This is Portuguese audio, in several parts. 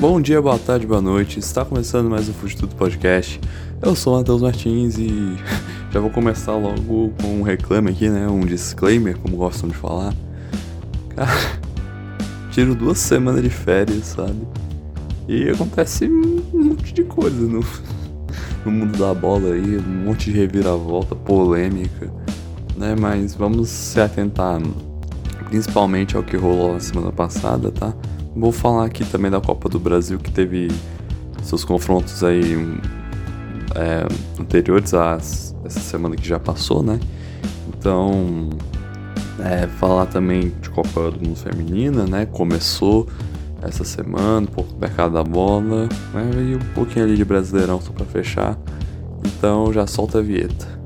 Bom dia, boa tarde, boa noite. Está começando mais um Fude Tudo Podcast. Eu sou o Matheus Martins e já vou começar logo com um reclame aqui, né? Um disclaimer, como gostam de falar. Cara, tiro duas semanas de férias, sabe? E acontece um monte de coisa no, no mundo da bola aí, um monte de reviravolta, polêmica, né? Mas vamos se atentar principalmente ao que rolou na semana passada, tá? Vou falar aqui também da Copa do Brasil, que teve seus confrontos aí é, anteriores a essa semana que já passou, né? Então, é, falar também de Copa do Mundo Feminina, né? Começou essa semana, um pouco do mercado da bola, né? e um pouquinho ali de Brasileirão só pra fechar. Então já solta a vinheta.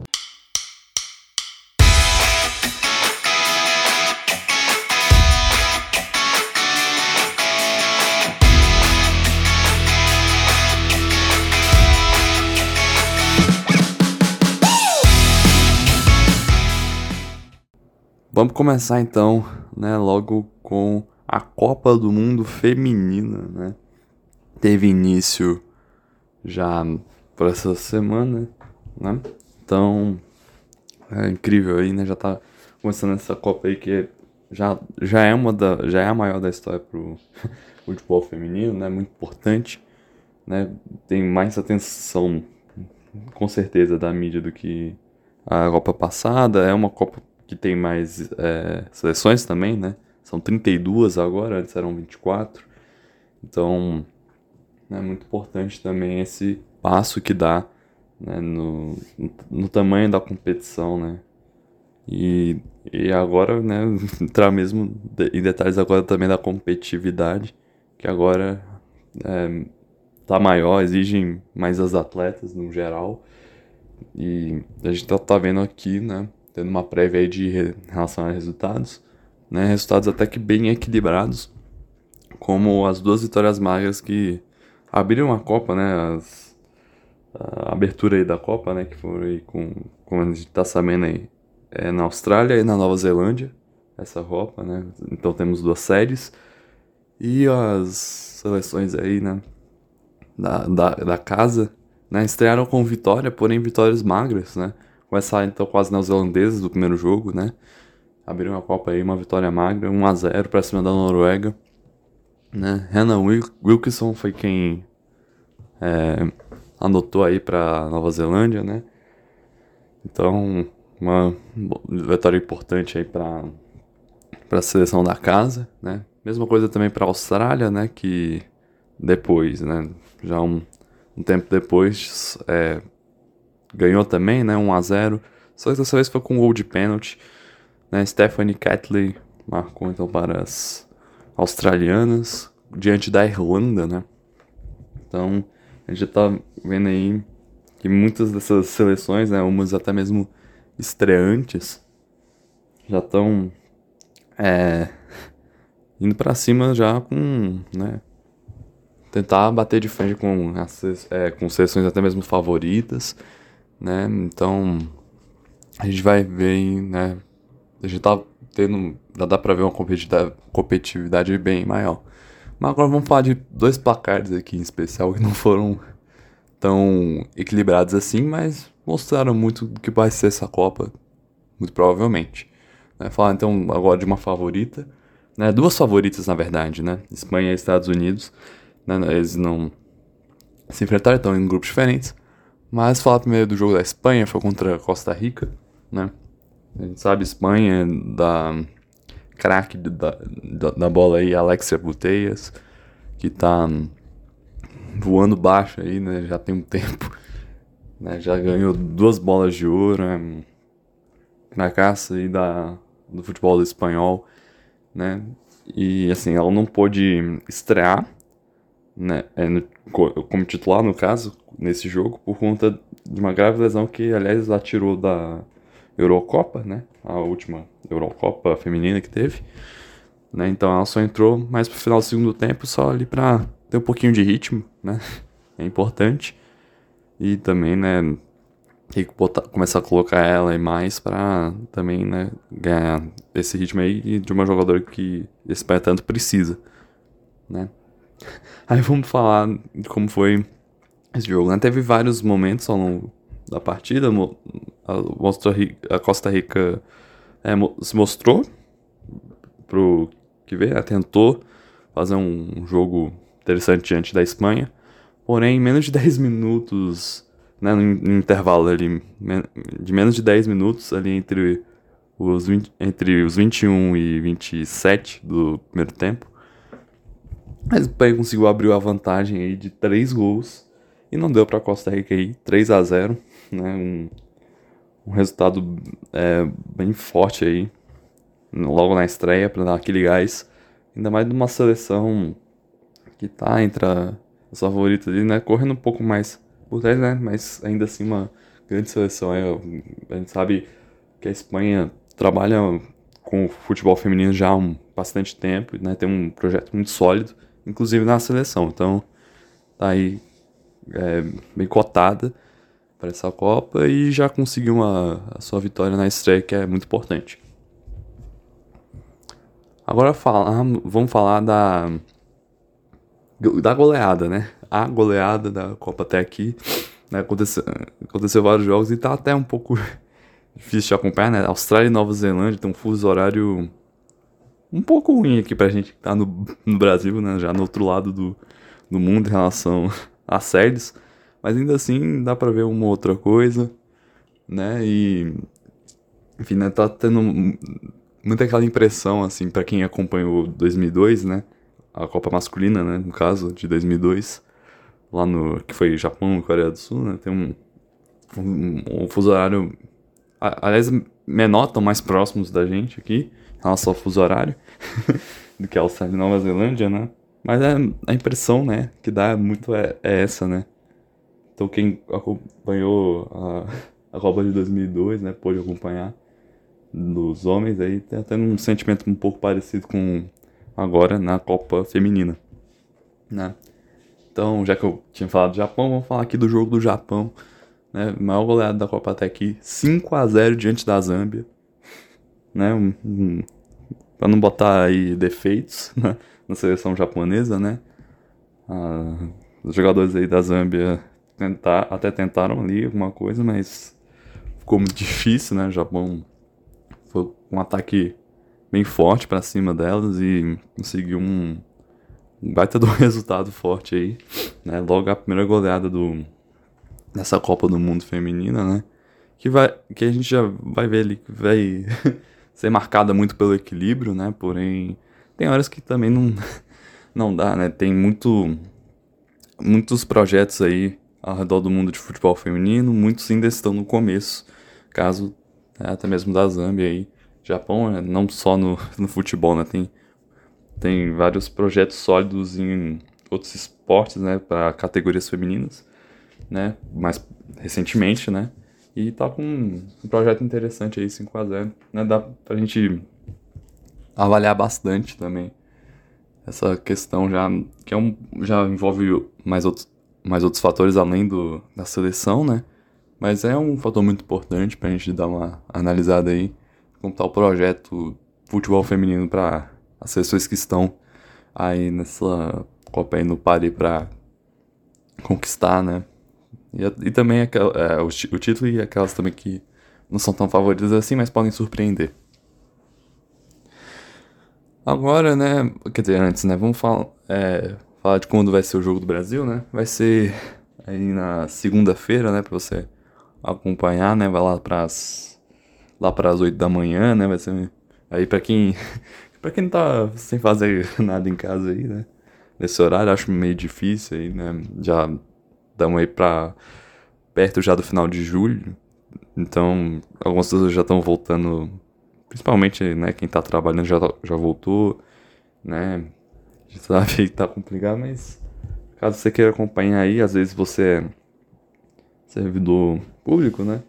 Vamos começar então, né, logo com a Copa do Mundo Feminina, né? Teve início já por essa semana, né? Então, é incrível aí, né? Já tá começando essa Copa aí que já, já é uma da, já é a maior da história pro futebol feminino, né? Muito importante, né? Tem mais atenção, com certeza, da mídia do que a Copa passada. É uma Copa que tem mais é, seleções também, né? São 32 agora, antes eram 24. Então, é muito importante também esse passo que dá né, no, no tamanho da competição, né? E, e agora, né, entrar mesmo em detalhes agora também da competitividade, que agora é, tá maior, exigem mais as atletas no geral. E a gente tá, tá vendo aqui, né, tendo uma prévia aí de relação a resultados, né? Resultados até que bem equilibrados, como as duas vitórias magras que abriram a Copa, né? As, a abertura aí da Copa, né? Que foi com, como a gente tá sabendo aí, é na Austrália e na Nova Zelândia, essa Copa, né? Então temos duas séries. E as seleções aí, né? Da, da, da casa, né? Estrearam com vitória, porém vitórias magras, né? Começar então com as neozelandesas do primeiro jogo, né? Abriram a Copa aí, uma vitória magra, 1x0 pra cima da Noruega. Né? Hannah Wilkinson foi quem é, anotou aí pra Nova Zelândia, né? Então, uma vitória importante aí pra, pra seleção da casa, né? Mesma coisa também pra Austrália, né? Que depois, né? Já um, um tempo depois, é, ganhou também, né? 1 a 0 Só que dessa vez foi com um gol de pênalti. Né? Stephanie Catley marcou então para as australianas diante da Irlanda, né? Então, a gente tá vendo aí que muitas dessas seleções, né, umas até mesmo estreantes, já estão é, indo para cima já com, né, tentar bater de frente com, as, é, com seleções até mesmo favoritas né? Então a gente vai ver, né? A gente tá tendo, já dá pra ver uma competitividade, competitividade bem maior. Mas agora vamos falar de dois placares aqui em especial que não foram tão equilibrados assim, mas mostraram muito do que vai ser essa Copa, muito provavelmente. Né? Falar então agora de uma favorita, né? duas favoritas na verdade, né? Espanha e Estados Unidos. Né? Eles não se enfrentaram, estão em grupos diferentes. Mas falar primeiro do jogo da Espanha, foi contra Costa Rica, né? A gente sabe, Espanha, da craque da, da, da, bola aí, Alexia Buteias, que tá voando baixo aí, né? Já tem um tempo. Né? Já ganhou duas bolas de ouro né? na caça aí da, do futebol espanhol, né? E assim, ela não pôde estrear, né? É, no, como titular, no caso, nesse jogo por conta de uma grave lesão que, aliás, ela tirou da Eurocopa, né? A última Eurocopa feminina que teve. Né? Então ela só entrou mais pro final do segundo tempo, só ali pra ter um pouquinho de ritmo, né? É importante. E também, né? Tem que botar, começar a colocar ela aí mais pra também, né? Ganhar esse ritmo aí de uma jogadora que esse pai tanto precisa, né? Aí vamos falar de como foi esse jogo. Né? Teve vários momentos ao longo da partida. A, Costa Rica é, se mostrou pro que vê, né? tentou fazer um jogo interessante diante da Espanha. Porém, em menos de 10 minutos, né, no, intervalo ali, de menos de 10 minutos ali entre os, 20, entre os 21 e 27 do primeiro tempo, a Espanha conseguiu abrir a vantagem aí de 3 gols e não deu para Costa Rica aí 3 a 0 né, um, um resultado é, bem forte aí, logo na estreia, para dar aquele gás, ainda mais de uma seleção que tá entre a os favoritos ali, né? Correndo um pouco mais por trás, né? Mas ainda assim uma grande seleção. É, a gente sabe que a Espanha trabalha com o futebol feminino já há um, bastante tempo, né? Tem um projeto muito sólido, inclusive na seleção. Então, tá aí é, bem cotada para essa Copa e já conseguiu uma, a sua vitória na estreia, que é muito importante. Agora vamos falar da da goleada, né? A goleada da Copa até aqui. Né? Aconteceu, aconteceu vários jogos e tá até um pouco difícil de acompanhar, né? Austrália e Nova Zelândia tem um fuso horário um pouco ruim aqui pra gente que tá no, no Brasil, né? Já no outro lado do, do mundo em relação a séries. Mas ainda assim dá pra ver uma outra coisa, né? E. Enfim, né? Tá tendo muita aquela impressão, assim, para quem acompanhou 2002, né? a Copa Masculina, né, no caso, de 2002, lá no, que foi Japão Coreia do Sul, né, tem um, um, um fuso horário, aliás, menor, tão mais próximos da gente aqui, ao fuso horário, do que a Austrália e Nova Zelândia, né, mas é, a impressão, né, que dá muito é, é essa, né, então quem acompanhou a, a Copa de 2002, né, pôde acompanhar dos homens aí, tá tendo um sentimento um pouco parecido com agora na Copa Feminina, né? Então, já que eu tinha falado do Japão, vamos falar aqui do jogo do Japão, né? Maior goleada da Copa até aqui, 5 a 0 diante da Zâmbia, né? Um, um, para não botar aí defeitos né? na seleção japonesa, né? Ah, os jogadores aí da Zâmbia tentar, até tentaram ali alguma coisa, mas ficou muito difícil, né? O Japão foi um ataque bem forte para cima delas e conseguiu um, um baita do resultado forte aí, né? Logo a primeira goleada do nessa Copa do Mundo feminina, né? Que vai que a gente já vai ver ali que vai ser marcada muito pelo equilíbrio, né? Porém, tem horas que também não não dá, né? Tem muito muitos projetos aí ao redor do mundo de futebol feminino, muitos ainda estão no começo, caso né, até mesmo da Zâmbia aí Japão, né, não só no, no futebol, né? Tem, tem vários projetos sólidos em outros esportes, né? Para categorias femininas, né? Mais recentemente, né? E tá com um projeto interessante aí, 5x0. Né? Dá pra gente avaliar bastante também essa questão já, que é um, já envolve mais outros, mais outros fatores além do, da seleção, né? Mas é um fator muito importante pra gente dar uma analisada aí como tá o projeto futebol feminino para as pessoas que estão aí nessa Copa aí no Paris para conquistar, né? E, e também aquela, é, o, o, título e aquelas também que não são tão favoritas assim, mas podem surpreender. Agora, né? Quer dizer, antes, né? Vamos falar, é, falar de quando vai ser o jogo do Brasil, né? Vai ser aí na segunda-feira, né? Pra você acompanhar, né? Vai lá pras lá para as 8 da manhã, né? Vai ser aí para quem para quem não tá sem fazer nada em casa aí, né? Nesse horário acho meio difícil aí, né? Já damos aí para perto já do final de julho. Então, algumas pessoas já estão voltando, principalmente, né, quem tá trabalhando já já voltou, né? Já sabe que tá complicado, mas caso você queira acompanhar aí, às vezes você é servidor público, né?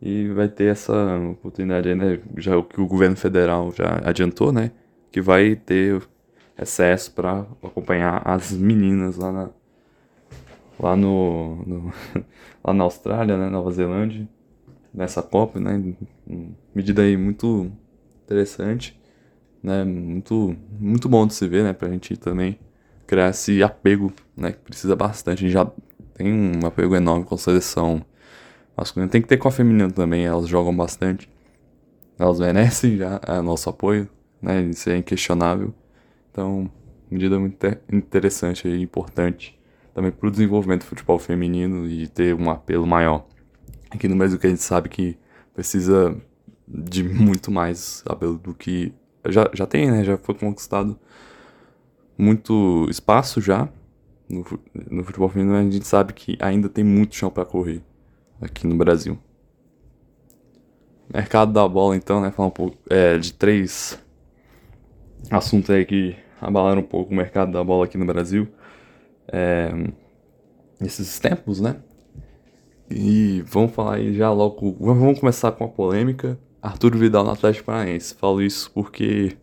E vai ter essa oportunidade aí, né? Já o que o governo federal já adiantou, né? Que vai ter excesso para acompanhar as meninas lá na lá no, no lá na Austrália, né, Nova Zelândia, nessa Copa, né? Medida aí muito interessante, né? Muito muito bom de se ver, né, pra gente também criar esse apego, né? Que precisa bastante. A gente já tem um apego enorme com a seleção masculina. Tem que ter com a feminina também, elas jogam bastante. Elas merecem já é, nosso apoio, né? Isso é inquestionável. Então, medida muito interessante e importante também para o desenvolvimento do futebol feminino e ter um apelo maior. Aqui no Brasil que a gente sabe que precisa de muito mais apelo do que já, já tem, né? Já foi conquistado muito espaço já no, no futebol feminino, a gente sabe que ainda tem muito chão para correr aqui no Brasil. Mercado da bola, então, né? Falar um pouco é, de três assuntos aí que abalaram um pouco o mercado da bola aqui no Brasil. É, esses tempos, né? E vamos falar aí já logo. Vamos começar com a polêmica. Arthur Vidal no Atlético Paranaense. Falo isso porque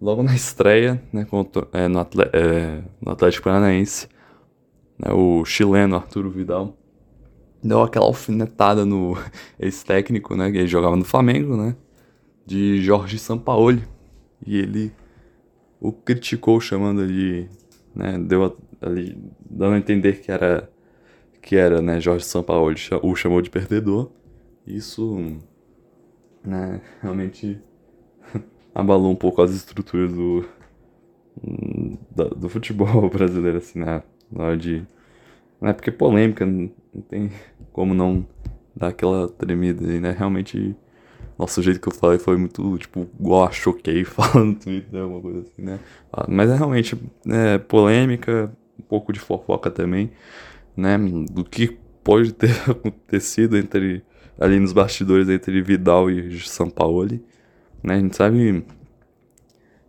logo na estreia, né, contra, é, no, é, no, Atlético Paranaense, né, o chileno Arturo Vidal deu aquela alfinetada no ex-técnico, né, que ele jogava no Flamengo, né, de Jorge Sampaoli. E ele o criticou chamando de, né, deu ali dando a entender que era que era, né, Jorge Sampaoli, o chamou de perdedor. Isso, né, realmente abalou um pouco as estruturas do do futebol brasileiro assim, né, na hora de não é porque polêmica, não tem como não dar aquela tremida aí, né? Realmente, nossa, o jeito que eu falei foi muito, tipo, igual a choquei falando no Twitter, alguma coisa assim, né? Mas é realmente é, polêmica, um pouco de fofoca também, né? Do que pode ter acontecido entre, ali nos bastidores entre Vidal e Sampaoli, né? A gente sabe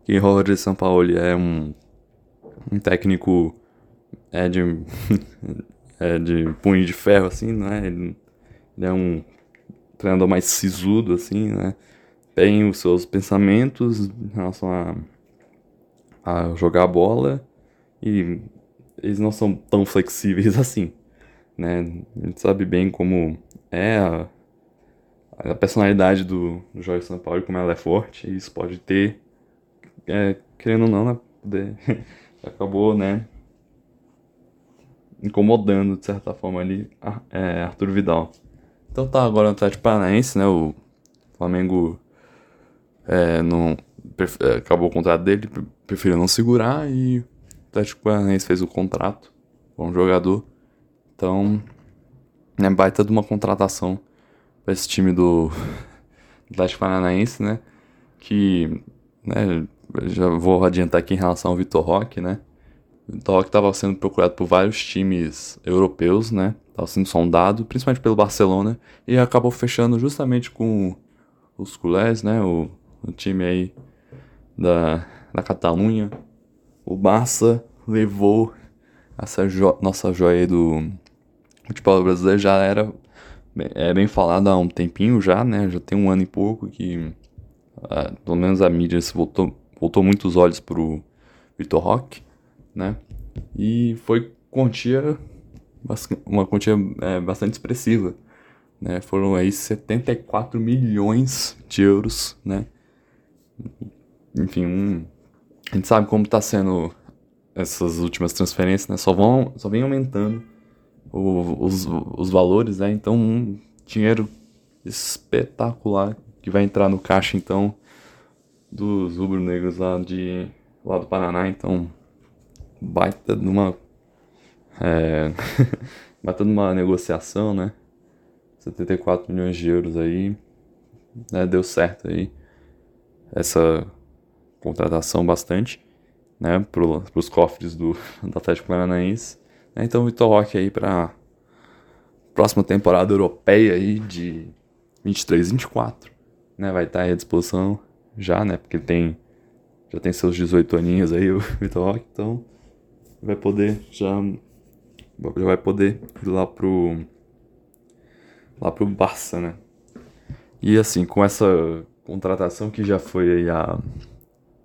que Roger Sampaoli é um, um técnico é de, é de punho de ferro, assim, né? Ele, ele é um treinador mais sisudo, assim, né? Tem os seus pensamentos em relação a, a jogar bola e eles não são tão flexíveis assim, né? A gente sabe bem como é a, a personalidade do, Jorge São Paulo, como ela é forte, e isso pode ter, é, querendo ou não, né? Poder, acabou, né? incomodando, de certa forma, ali, é, Arthur Vidal. Então tá agora no Atlético Paranaense, né? O Flamengo é, não, é, acabou o contrato dele, preferiu não segurar e o Atlético Paranaense fez o contrato com o jogador. Então, né, baita de uma contratação para esse time do Atlético Paranaense, né? Que, né, já vou adiantar aqui em relação ao Vitor Roque, né? Dock estava sendo procurado por vários times europeus, né? Estava sendo sondado, principalmente pelo Barcelona, e acabou fechando justamente com os culés, né? O, o time aí da, da Catalunha. O Barça levou essa jo nossa joia do futebol brasileiro, já era é bem falado há um tempinho já, né? Já tem um ano e pouco que, pelo menos a mídia se voltou, voltou muitos olhos pro Vitor Roque né? E foi quantia, uma quantia é, bastante expressiva, né? Foram aí 74 milhões de euros, né? Enfim, um, a gente sabe como está sendo essas últimas transferências, né? Só vão, só vem aumentando o, os, os valores, né? Então, um dinheiro espetacular que vai entrar no caixa, então, dos rubro-negros lá de lá do Paraná, então baita numa. É, baita numa negociação, né? 74 milhões de euros aí. Né, deu certo aí. Essa contratação bastante, né? Pro, pros cofres do, do Atlético Paranaense. Né, então, Vitor Roque aí pra próxima temporada europeia aí de 23, 24. Né, vai estar tá à disposição já, né? Porque tem. Já tem seus 18 aninhos aí, o Vitor Roque, então vai poder já, já vai poder ir lá pro lá pro Barça, né? E assim, com essa contratação que já foi a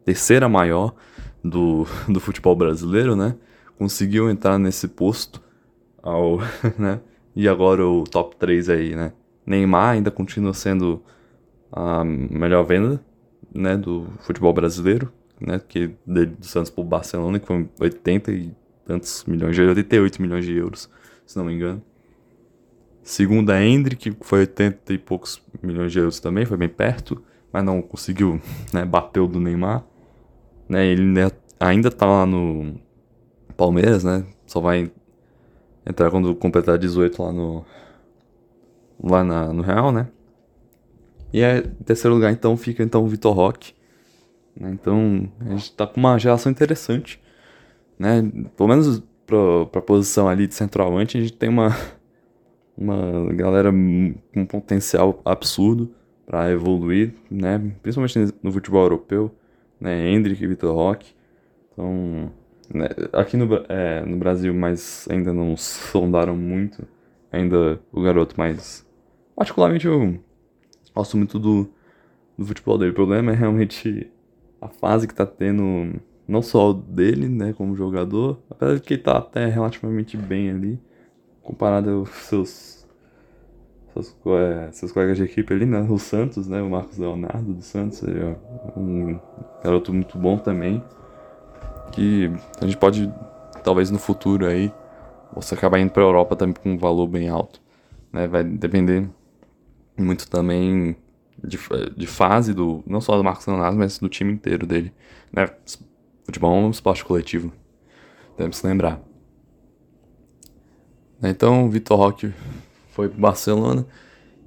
terceira maior do, do futebol brasileiro, né? Conseguiu entrar nesse posto ao, né? E agora o top 3 aí, né? Neymar ainda continua sendo a melhor venda, né, do futebol brasileiro, né? Que dele, do Santos pro Barcelona, que foi 80 e tantos milhões de euros, 88 milhões de euros, se não me engano. Segunda, Hendrick, que foi 80 e poucos milhões de euros também, foi bem perto, mas não conseguiu, né, bater o do Neymar. Né, ele ainda tá lá no Palmeiras, né, só vai entrar quando completar 18 lá no lá na, no Real, né. E é, em terceiro lugar, então, fica então o Vitor Roque. Né, então, a gente tá com uma geração interessante, né, pelo menos pra, pra posição ali de centroavante, a gente tem uma uma galera com potencial absurdo para evoluir, né? Principalmente no futebol europeu, né? Hendrick e Vitor Roque. Então, né? aqui no, é, no Brasil, mas ainda não sondaram muito. Ainda o garoto, mas particularmente eu gosto muito do, do futebol dele. O problema é realmente a fase que tá tendo, não só dele, né, como jogador, apesar de que ele tá até relativamente bem ali, comparado aos seus seus, é, seus colegas de equipe ali, né? O Santos, né? O Marcos Leonardo do Santos, é um garoto muito bom também. Que a gente pode, talvez no futuro aí, você acabar indo pra Europa também com um valor bem alto. Né? Vai depender muito também de, de fase do. Não só do Marcos Leonardo, mas do time inteiro dele. Né? Futebol é um esporte coletivo. Deve se lembrar. Então, Vitor Roque foi pro Barcelona.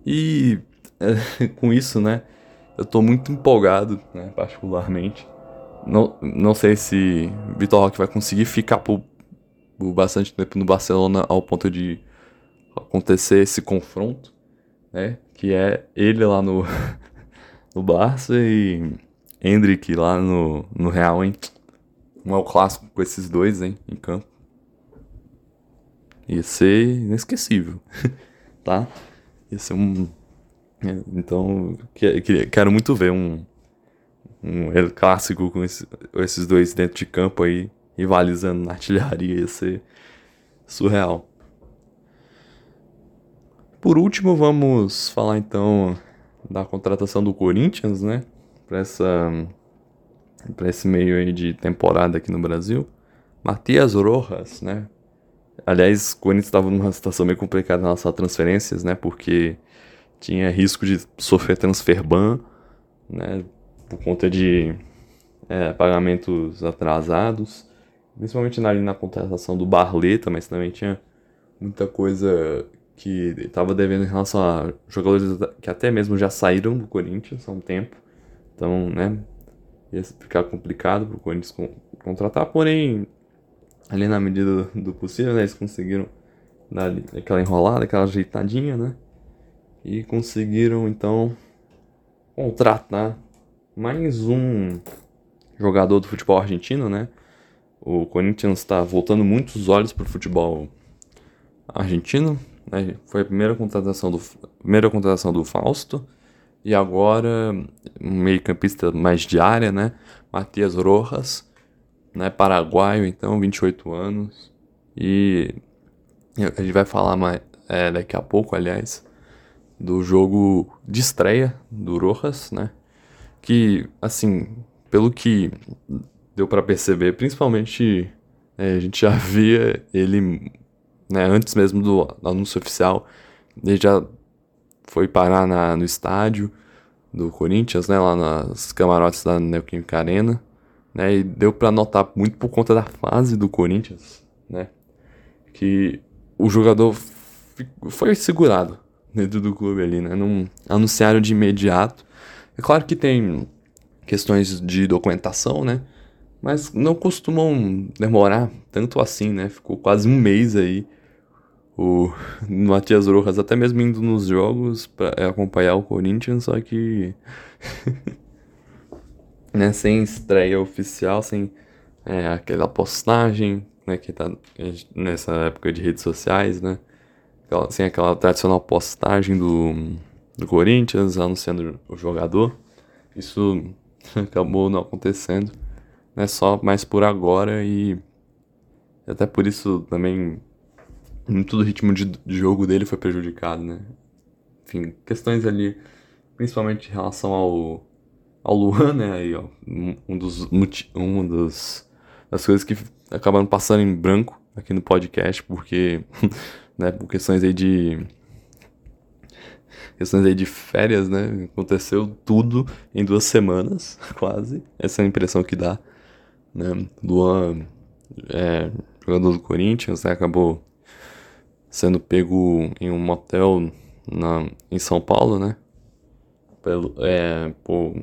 E é, com isso, né, eu tô muito empolgado, né, particularmente. Não, não sei se Vitor Roque vai conseguir ficar por, por bastante tempo no Barcelona ao ponto de acontecer esse confronto, né, que é ele lá no, no Barça e Hendrick lá no, no Real, hein. Um é o clássico com esses dois, hein, em campo. Ia ser inesquecível. tá? Ia ser um. É, então, quero muito ver um, um clássico com esse, esses dois dentro de campo aí, rivalizando na artilharia, ia ser surreal. Por último, vamos falar então da contratação do Corinthians, né? Para essa para esse meio aí de temporada aqui no Brasil. Matias Rojas, né? Aliás, o Corinthians estava numa situação meio complicada em relação a transferências, né? Porque tinha risco de sofrer transfer ban, né? Por conta de é, pagamentos atrasados. Principalmente na, na contratação do Barleta, mas também tinha muita coisa que estava devendo em relação a jogadores que até mesmo já saíram do Corinthians há um tempo. Então, né? Ia ficar complicado para o Corinthians contratar, porém ali na medida do possível, né, eles conseguiram dar aquela enrolada, aquela ajeitadinha, né? E conseguiram então contratar mais um jogador do futebol argentino, né? O Corinthians está voltando muitos olhos para o futebol argentino. Né? Foi a primeira contratação do primeira contratação do Fausto e agora um meio-campista mais de área, né? Matias Rojas né, paraguaio, então, 28 anos. E a gente vai falar mais é, daqui a pouco, aliás, do jogo de estreia do Rojas, né? Que, assim, pelo que deu para perceber, principalmente é, a gente já via ele, né, antes mesmo do anúncio oficial, ele já foi parar na, no estádio do Corinthians, né, lá nas camarotes da Neoquímica Arena né? E deu para notar muito por conta da fase do Corinthians, né? Que o jogador foi segurado dentro do clube ali, né? Não anunciaram de imediato. É claro que tem questões de documentação, né? Mas não costumam demorar tanto assim, né? Ficou quase um mês aí o Matias Rojas até mesmo indo nos jogos para acompanhar o Corinthians, só que né, sem estreia oficial, sem é, aquela postagem, né, que tá nessa época de redes sociais, né, sem aquela tradicional postagem do, do Corinthians anunciando o jogador, isso acabou não acontecendo, né, só mais por agora e até por isso também muito do ritmo de, de jogo dele foi prejudicado, né, enfim, questões ali, principalmente em relação ao ao Luan, né? Aí, ó, um dos, um dos das coisas que acabaram passando em branco aqui no podcast, porque, né, por questões aí de questões aí de férias, né? Aconteceu tudo em duas semanas, quase. Essa é a impressão que dá, né? Luan, é, jogador do Corinthians, né, acabou sendo pego em um motel na, em São Paulo, né? Pelo, é, por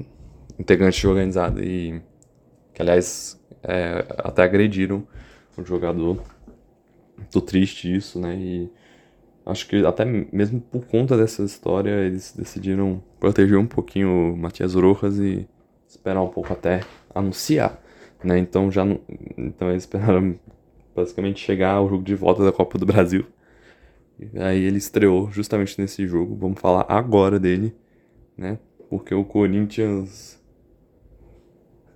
integrantes de organizado e que aliás é, até agrediram o jogador. Tô triste isso, né? E acho que até mesmo por conta dessa história eles decidiram proteger um pouquinho o Matias Rojas e esperar um pouco até anunciar, né? Então já então eles esperaram basicamente chegar ao jogo de volta da Copa do Brasil. E aí ele estreou justamente nesse jogo. Vamos falar agora dele, né? Porque o Corinthians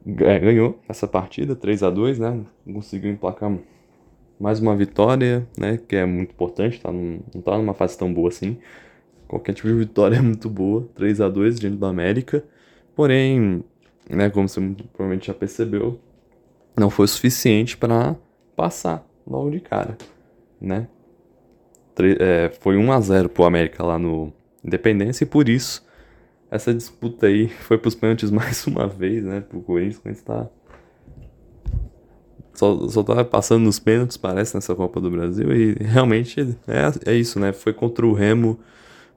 ganhou essa partida 3 a 2 né? Conseguiu emplacar mais uma vitória, né? Que é muito importante, tá num, não tá numa fase tão boa assim. Qualquer tipo de vitória é muito boa, 3 a 2 diante do América. Porém, né, como você provavelmente já percebeu, não foi suficiente para passar logo de cara, né? É, foi 1 a 0 pro América lá no Independência e por isso essa disputa aí foi pros pênaltis mais uma vez, né? Pro Corinthians, quando está só, só tá passando nos pênaltis, parece, nessa Copa do Brasil. E realmente é, é isso, né? Foi contra o Remo,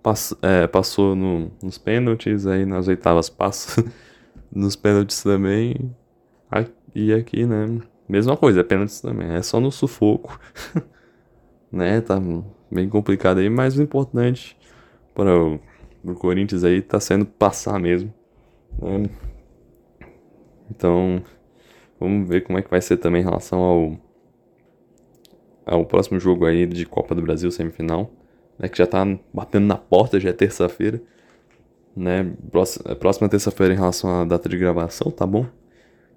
pass, é, passou no, nos pênaltis, aí nas oitavas passa nos pênaltis também. E aqui, né? Mesma coisa, é pênaltis também. É só no sufoco. né? Tá bem complicado aí, mas o importante para o do Corinthians aí tá sendo passar mesmo. Né? Então, vamos ver como é que vai ser também em relação ao, ao próximo jogo aí de Copa do Brasil, semifinal, né? Que já tá batendo na porta, já é terça-feira. Né? Próxima, próxima terça-feira em relação à data de gravação, tá bom?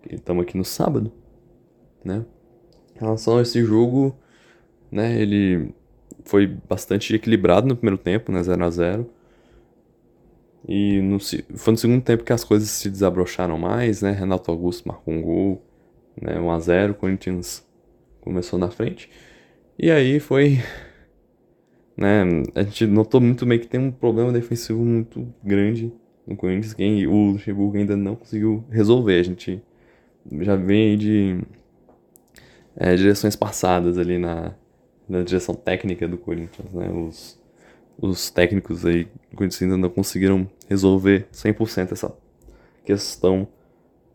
Estamos aqui no sábado, né? Em relação a esse jogo, né? Ele foi bastante equilibrado no primeiro tempo, né? 0 a 0 e no, foi no segundo tempo que as coisas se desabrocharam mais, né? Renato Augusto marcou um gol, né? 1 a 0 Corinthians começou na frente. E aí foi. Né? A gente notou muito bem que tem um problema defensivo muito grande no Corinthians, que o Luxemburgo ainda não conseguiu resolver. A gente já vem de é, direções passadas ali na, na direção técnica do Corinthians, né? Os, os técnicos aí ainda não conseguiram resolver 100% essa questão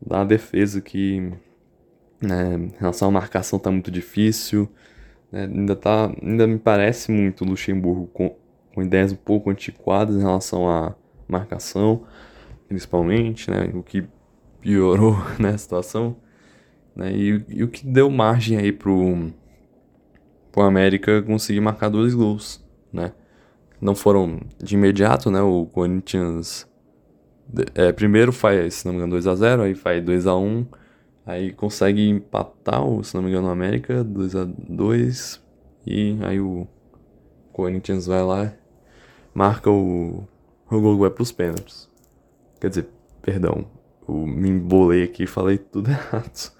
da defesa que né, em relação à marcação tá muito difícil né, ainda tá ainda me parece muito Luxemburgo com, com ideias um pouco antiquadas em relação à marcação principalmente né, o que piorou né, a situação né, e, e o que deu margem aí pro pro América conseguir marcar dois gols né não foram de imediato, né? O Corinthians é, primeiro faz, se não me engano, 2x0, aí faz 2x1, aí consegue empatar, se não me engano, o América, 2x2, e aí o Corinthians vai lá, marca o, o gol vai pros pênaltis. Quer dizer, perdão, eu me embolei aqui e falei tudo errado.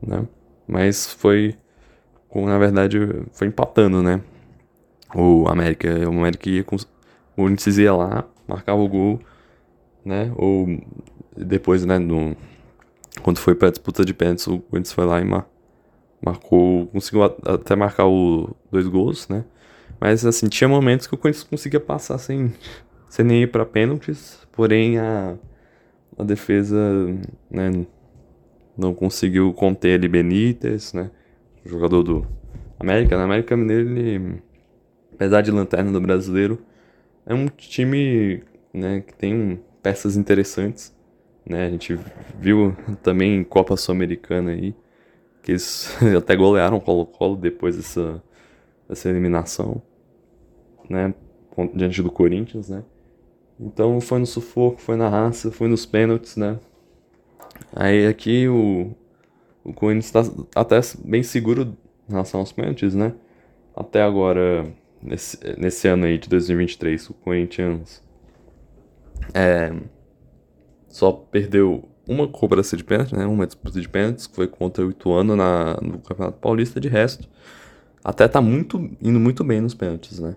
Né? Mas foi, na verdade, foi empatando, né? O América, o América ia com, o Corinthians ia lá, marcava o gol, né? Ou depois, né, no, quando foi pra disputa de pênaltis, o Corinthians foi lá e mar, marcou, conseguiu até marcar o dois gols, né? Mas assim, tinha momentos que o Corinthians conseguia passar sem, sem nem ir para pênaltis, porém a, a defesa, né, não conseguiu conter ali Benítez, né? Jogador do América, na América Mineiro ele apesar de lanterna do brasileiro, é um time né, que tem peças interessantes. Né? A gente viu também em Copa Sul-Americana aí, que eles até golearam o Colo-Colo depois dessa, dessa eliminação, né? Diante do Corinthians, né? Então foi no sufoco, foi na raça, foi nos pênaltis, né? Aí aqui o, o Corinthians está até bem seguro em relação aos pênaltis, né? Até agora nesse, nesse ano aí de 2023, o Corinthians é, só perdeu uma cobrança de pênalti, né? Uma disputa de pênaltis, que foi contra o Ituano na, no Campeonato Paulista. De resto, até tá muito, indo muito bem nos pênaltis, né?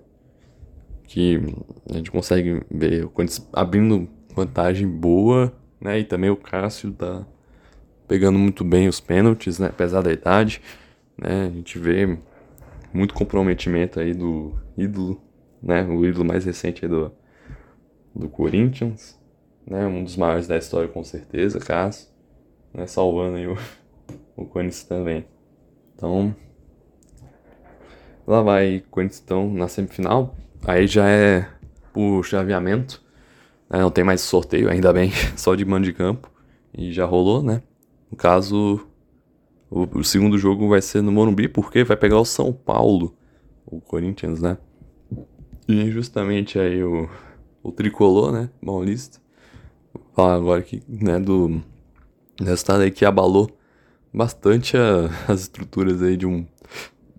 Que a gente consegue ver o Corinthians abrindo vantagem boa, né? E também o Cássio tá pegando muito bem os pênaltis, né? Apesar da idade, né? A gente vê muito comprometimento aí do ídolo, né? O ídolo mais recente aí do, do Corinthians, né? Um dos maiores da história com certeza, Cássio, né? Salvando aí o, o Corinthians também. Então, lá vai Corinthians então na semifinal. Aí já é o chaveamento. Né? Não tem mais sorteio, ainda bem, só de mando de campo. E já rolou, né? No caso, o, o, segundo jogo vai ser no Morumbi, porque vai pegar o São Paulo, o Corinthians, né? E justamente aí o, o tricolor, né? Paulista. Vou falar agora aqui, né? Do resultado aí que abalou bastante a, as estruturas aí de um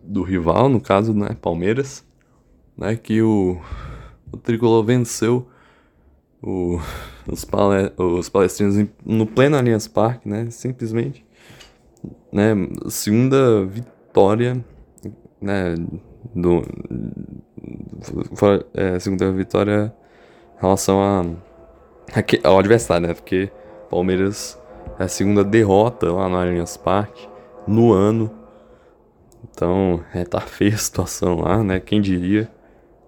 do rival, no caso, né? Palmeiras, né? Que o, o tricolor venceu o, os, pale, os palestrinos no pleno Allianz Parque, né? Simplesmente, né? Segunda vitória, né? Do, é, segunda vitória em relação a, a, ao adversário, né? Porque Palmeiras é a segunda derrota lá no Allianz Parque no ano. Então, é, tá feia a situação lá, né? Quem diria,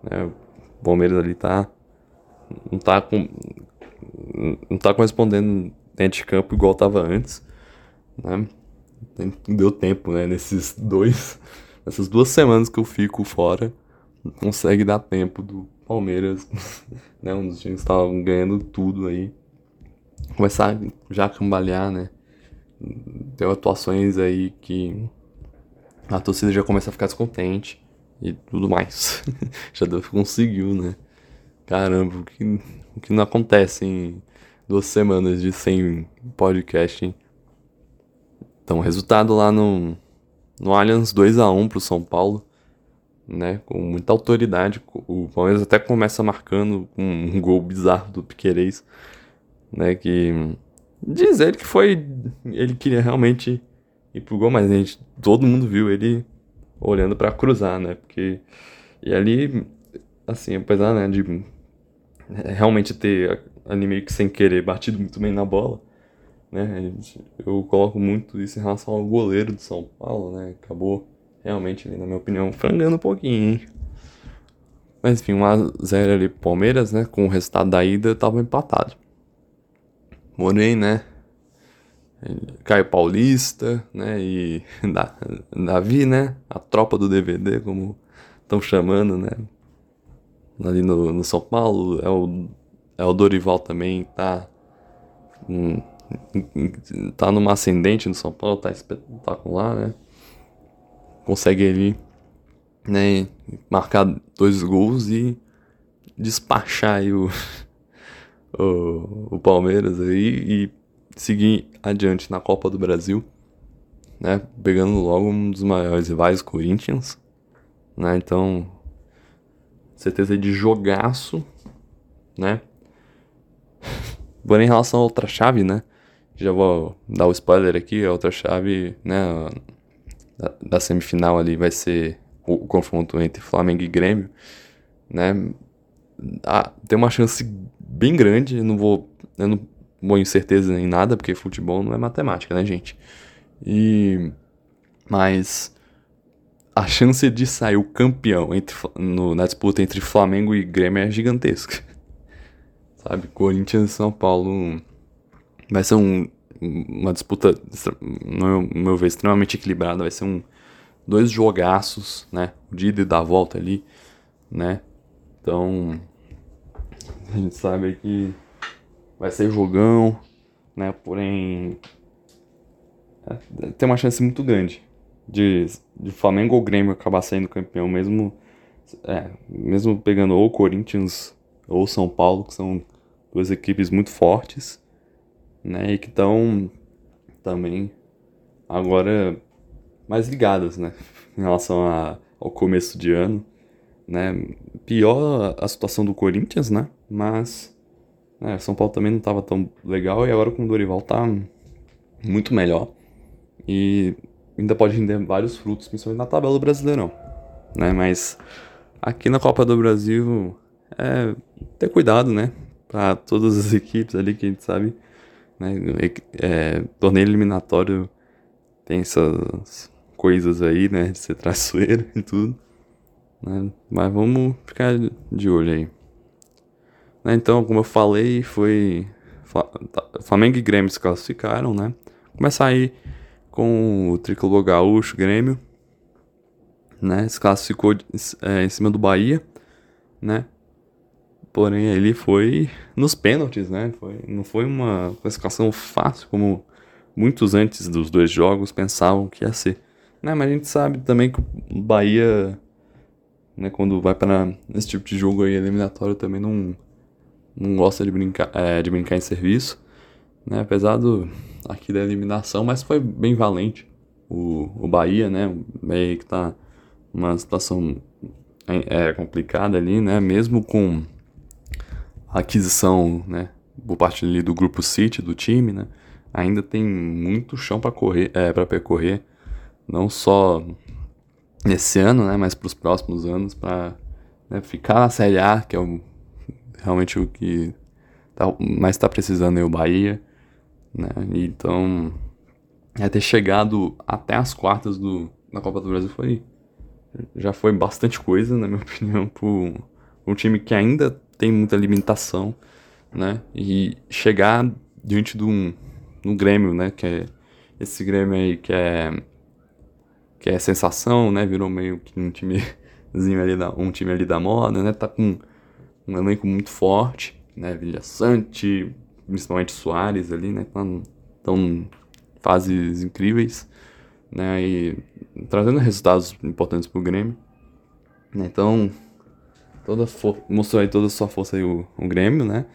né? O Palmeiras ali tá não tá com não tá correspondendo dentro de campo igual tava antes, né? Deu tempo, né? Nesses dois, nessas duas semanas que eu fico fora, consegue dar tempo do Palmeiras, né? Um dos times que estavam ganhando tudo aí, começar já a cambalear, né? Tem atuações aí que a torcida já começa a ficar descontente e tudo mais. já conseguiu, né? Caramba, o que, o que não acontece em duas semanas de sem podcast, hein? Então, resultado lá no, no Allianz 2 a 1 pro São Paulo, né? Com muita autoridade. O Palmeiras até começa marcando um gol bizarro do Piquerez, né? Que diz ele que foi. Ele queria realmente ir pro gol, mas gente, todo mundo viu ele olhando para cruzar, né? Porque. E ali, assim, apesar né, de realmente ter ali meio que sem querer batido muito bem na bola, né? Eu coloco muito isso em relação ao goleiro do São Paulo, né? Acabou realmente, na minha opinião, frangando um pouquinho, hein? Mas enfim, 1x0 ali Palmeiras, né? Com o resultado da ida, tava empatado. Porém, né? Caio Paulista, né? E Davi, né? A tropa do DVD, como estão chamando, né? ali no, no São Paulo. É o, é o Dorival também, tá. Hum, tá numa ascendente no São Paulo, tá espetacular, né? Consegue ali, né, marcar dois gols e despachar aí o, o, o Palmeiras aí e seguir adiante na Copa do Brasil, né? Pegando logo um dos maiores rivais, Corinthians, né? Então, certeza de jogaço, né? Porém, em relação à outra chave, né? Já vou dar o spoiler aqui, a outra chave, né? Da, semifinal ali vai ser o, confronto entre Flamengo e Grêmio, né? Ah, tem uma chance bem grande, não vou, eu não ponho certeza em nada, porque futebol não é matemática, né, gente? E mas a chance de sair o campeão entre, no, na disputa entre Flamengo e Grêmio é gigantesca. Sabe? Corinthians e São Paulo vai ser um, uma disputa, no meu, ver, extremamente equilibrada. Vai ser um dois jogaços, né? De ida e da volta ali, né? Então, a gente sabe que vai ser jogão, né? Porém, é, tem uma chance muito grande de, de Flamengo ou Grêmio acabar saindo campeão, mesmo, é, mesmo pegando ou Corinthians ou São Paulo, que são duas equipes muito fortes, né, e que estão também agora mais ligadas, né, em relação a, ao começo de ano, né, pior a situação do Corinthians, né, mas É, São Paulo também não estava tão legal e agora com o Dorival tá muito melhor. E ainda pode render vários frutos, principalmente na tabela do Brasileirão. Né? Mas aqui na Copa do Brasil é ter cuidado, né? Para todas as equipes ali que a gente sabe. Né? É, torneio eliminatório tem essas coisas aí, né? De ser traiçoeiro e tudo. Né? Mas vamos ficar de olho aí. Né? Então, como eu falei, foi. Tá, Flamengo e Grêmio se classificaram, né? Começar aí com o tricolor gaúcho, Grêmio, né? Se classificou é, em cima do Bahia, né? Porém, ele foi nos pênaltis, né? Foi, não foi uma classificação fácil como muitos antes dos dois jogos pensavam que ia ser. Né? Mas a gente sabe também que o Bahia, né, quando vai para esse tipo de jogo aí eliminatório, também não, não gosta de brincar, é, de brincar em serviço. Né? Apesar do aqui da eliminação, mas foi bem valente o, o Bahia, né? O Bahia que tá numa situação é, complicada ali, né? Mesmo com aquisição, né? Por parte ali do grupo City, do time, né? Ainda tem muito chão para correr, é, para percorrer, não só nesse ano, né? Mas para os próximos anos, para né, ficar na Série A, que é o, realmente o que tá, mais está precisando é o Bahia né? Então, é ter chegado até as quartas do, da Copa do Brasil foi já foi bastante coisa, na minha opinião, para um time que ainda tem muita limitação, né? E chegar diante de um, um Grêmio, né? Que é esse Grêmio aí que é que é sensação, né? Virou meio que um timezinho ali da, um time ali da moda, né? Tá com um elenco muito forte, né? Vilha Sante, principalmente Soares ali, né? Estão fases incríveis, né? E trazendo resultados importantes pro Grêmio. Né? Então, toda mostrou aí toda a sua força aí o, o Grêmio, né?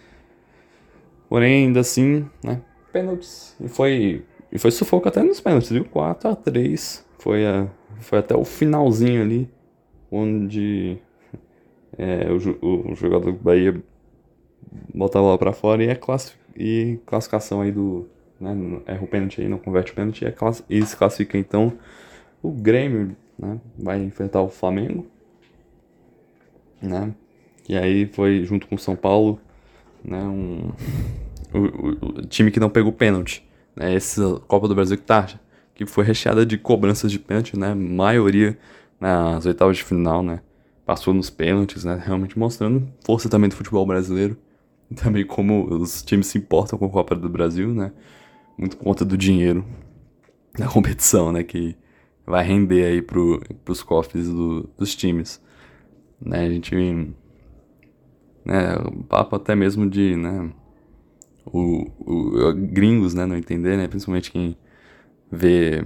Porém, ainda assim, né? Pênaltis. E foi, e foi sufoco até nos pênaltis, viu? 4 a 3 foi, a, foi até o finalzinho ali, onde é, o, o jogador do Bahia bota a bola pra fora e é e classificação aí do. Né, erra o pênalti aí, não converte o pênalti e, class, e se classifica então o Grêmio, né? Vai enfrentar o Flamengo, né? E aí foi junto com o São Paulo, né? Um, o, o, o time que não pegou pênalti, né? Essa Copa do Brasil que tá, que foi recheada de cobranças de pênalti, né? Maioria nas oitavas de final, né? Passou nos pênaltis, né? Realmente mostrando força também do futebol brasileiro também como os times se importam com a Copa do Brasil, né? Muito por conta do dinheiro da competição, né? Que vai render aí pro, pros cofres do, dos times. Né? A gente... Né, papo até mesmo de, né? O, o, gringos, né? Não entender, né? Principalmente quem vê...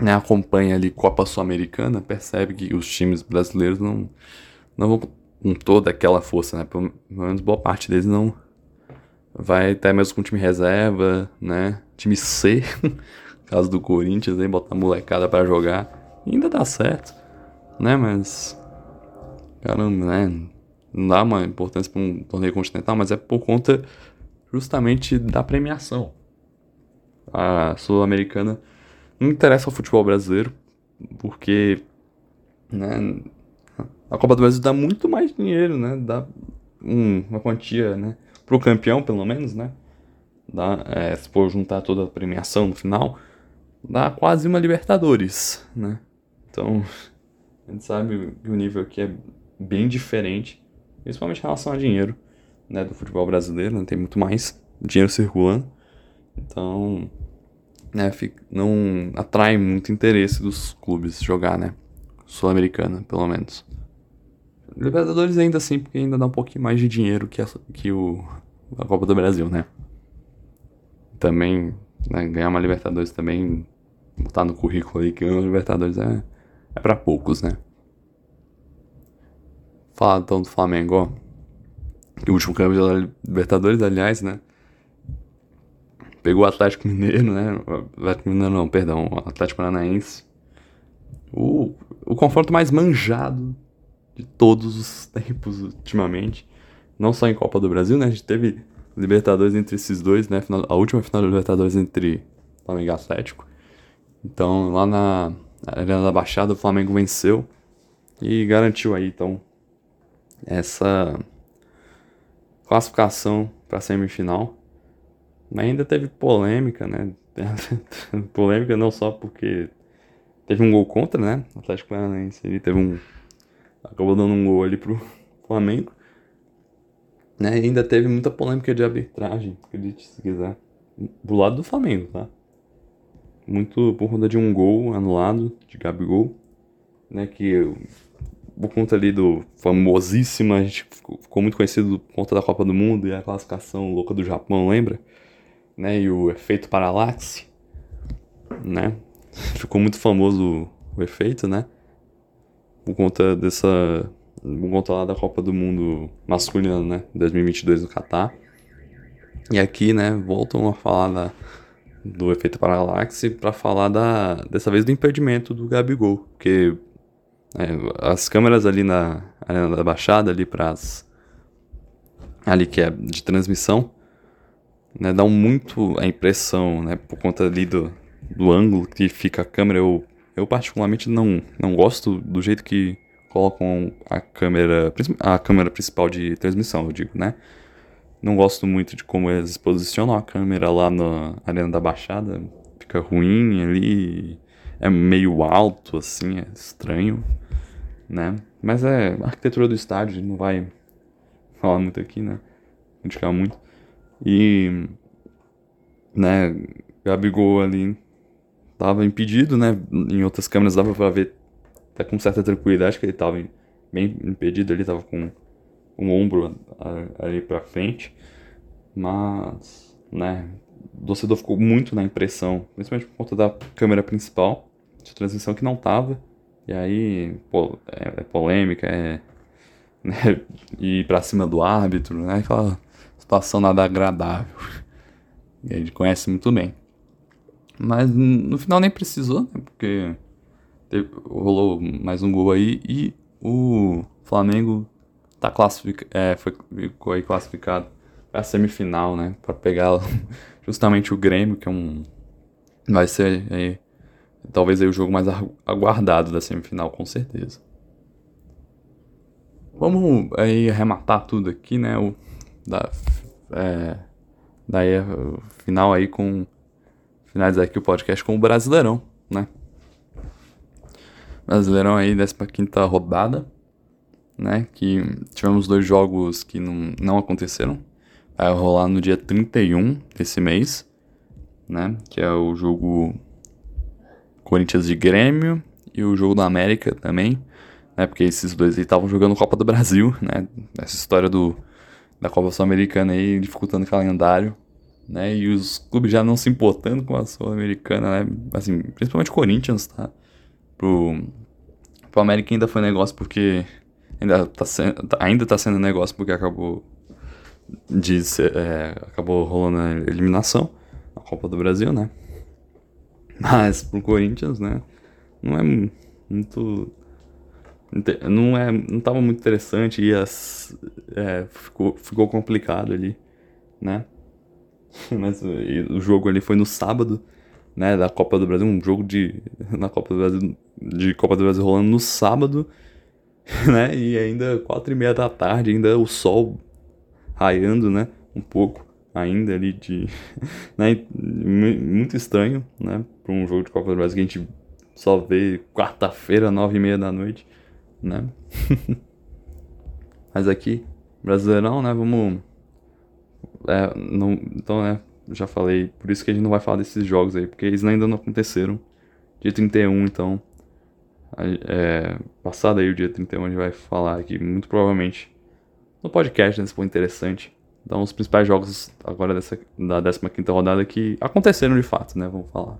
Né, acompanha ali Copa Sul-Americana, percebe que os times brasileiros não, não vão com toda aquela força, né? Pelo menos boa parte deles não vai até mesmo com time reserva, né? Time C, caso do Corinthians, aí botar molecada para jogar, ainda dá certo, né? Mas caramba, né? Não dá uma importância para um torneio continental, mas é por conta justamente da premiação. A Sul-Americana não interessa ao futebol brasileiro, porque né, a Copa do Brasil dá muito mais dinheiro, né? Dá um, uma quantia, né? Pro campeão, pelo menos, né? Dá, é, se for juntar toda a premiação no final, dá quase uma Libertadores, né? Então, a gente sabe que o nível aqui é bem diferente, principalmente em relação a dinheiro, né? Do futebol brasileiro, né? Tem muito mais dinheiro circulando. Então, né? Fica, não atrai muito interesse dos clubes jogar, né? Sul-Americana, pelo menos. Libertadores ainda assim, porque ainda dá um pouquinho mais de dinheiro que, a, que o, a Copa do Brasil, né? Também, né, ganhar uma Libertadores também, botar no currículo aí que ganhar uma Libertadores é, é pra poucos, né? Falar então do Flamengo, o último campeão da Libertadores, aliás, né? Pegou o Atlético Mineiro, né? Atlético Mineiro não, perdão, o Atlético Paranaense. O, o confronto mais manjado de todos os tempos ultimamente. Não só em Copa do Brasil, né? A gente teve Libertadores entre esses dois, né? A última final da Libertadores entre Flamengo e Atlético. Então, lá na Arena da Baixada, o Flamengo venceu e garantiu aí, então, essa classificação para semifinal. Mas ainda teve polêmica, né? polêmica não só porque teve um gol contra, né? O Atlético Paranaense ele teve um acabou dando um gol ali pro Flamengo. Né? E ainda teve muita polêmica de arbitragem, acredite se quiser. Do lado do Flamengo, tá? Muito por conta de um gol anulado de Gabigol, né? Que por conta ali do famosíssimo, a gente ficou, ficou muito conhecido por conta da Copa do Mundo e a classificação louca do Japão, lembra? Né? E o efeito paralaxe, né? Ficou muito famoso o efeito, né? Por conta dessa por conta lá da Copa do Mundo masculina, né? 2022 no Catar. E aqui, né, voltam a falar da, do efeito paralaxe para falar da dessa vez do impedimento do Gabigol, porque as câmeras ali na arena da Baixada ali para ali que é de transmissão, né, dão muito a impressão, né, por conta ali do, do ângulo que fica a câmera, eu, eu particularmente não, não gosto do jeito que colocam a câmera, a câmera principal de transmissão, eu digo, né? Não gosto muito de como eles posicionam a câmera lá na Arena da Baixada. Fica ruim ali, é meio alto, assim, é estranho, né? Mas é a arquitetura do estádio, não vai falar muito aqui, né? Indicar muito. E, né, Gabigol ali tava impedido, né? Em outras câmeras dava pra ver até com certa tranquilidade que ele tava bem impedido, ele tava com um ombro ali pra frente. Mas, né, o torcedor ficou muito na impressão, principalmente por conta da câmera principal de transmissão que não tava. E aí, pô, é, é polêmica, é. Né, ir pra cima do árbitro, né? Aquela situação nada agradável. E a gente conhece muito bem. Mas no final nem precisou, né? Porque teve, rolou mais um gol aí e o Flamengo tá classific, é, foi, ficou aí classificado pra semifinal, né? Pra pegar justamente o Grêmio, que é um. Vai ser aí, talvez aí o jogo mais aguardado da semifinal, com certeza. Vamos aí arrematar tudo aqui, né? O, da, é, daí, final aí com. Finalizar aqui o podcast com o Brasileirão, né? Brasileirão aí, 15 rodada, né? Que tivemos dois jogos que não, não aconteceram. Vai rolar no dia 31 desse mês, né? Que é o jogo Corinthians de Grêmio e o jogo da América também, né? Porque esses dois aí estavam jogando Copa do Brasil, né? Essa história do, da Copa Sul-Americana aí dificultando o calendário, né? E os clubes já não se importando com a Sul-Americana, né? Assim, principalmente o Corinthians, tá? pro, pro América ainda foi negócio porque ainda tá, sendo, ainda tá sendo negócio porque acabou de ser, é, acabou rolando a eliminação a Copa do Brasil, né? Mas pro Corinthians, né? Não é muito não é não tava muito interessante e as, é, ficou, ficou complicado ali, né? Mas o jogo ali foi no sábado, né, da Copa do Brasil, um jogo de na Copa do Brasil de Copa do Brasil rolando no sábado, né? E ainda quatro e meia da tarde, ainda o sol raiando, né? Um pouco ainda ali de, né? Muito estranho, né? Para um jogo de Copa do Brasil que a gente só vê quarta-feira, nove e meia da noite, né? Mas aqui, Brasileirão, né? Vamos, é, não, então, né? já falei, por isso que a gente não vai falar desses jogos aí, porque eles ainda não aconteceram. Dia 31, então. É, passado aí o dia 31, a gente vai falar aqui, muito provavelmente, no podcast, né, se for interessante. Então, os principais jogos agora dessa, da 15 rodada que aconteceram de fato, né? Vamos falar.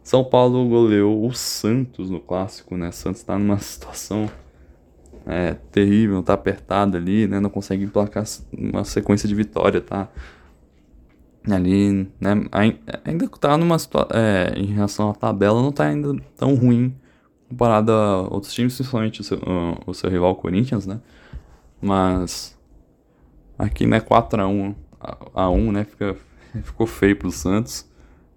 São Paulo goleou o Santos no clássico, né? Santos tá numa situação é, terrível, tá apertado ali, né? Não consegue emplacar uma sequência de vitória, tá? ali, né, ainda tá numa situação, é, em relação à tabela, não tá ainda tão ruim comparado a outros times, principalmente o seu, o seu rival Corinthians, né, mas aqui, né, 4x1 a 1, né? Fica, ficou feio pro Santos.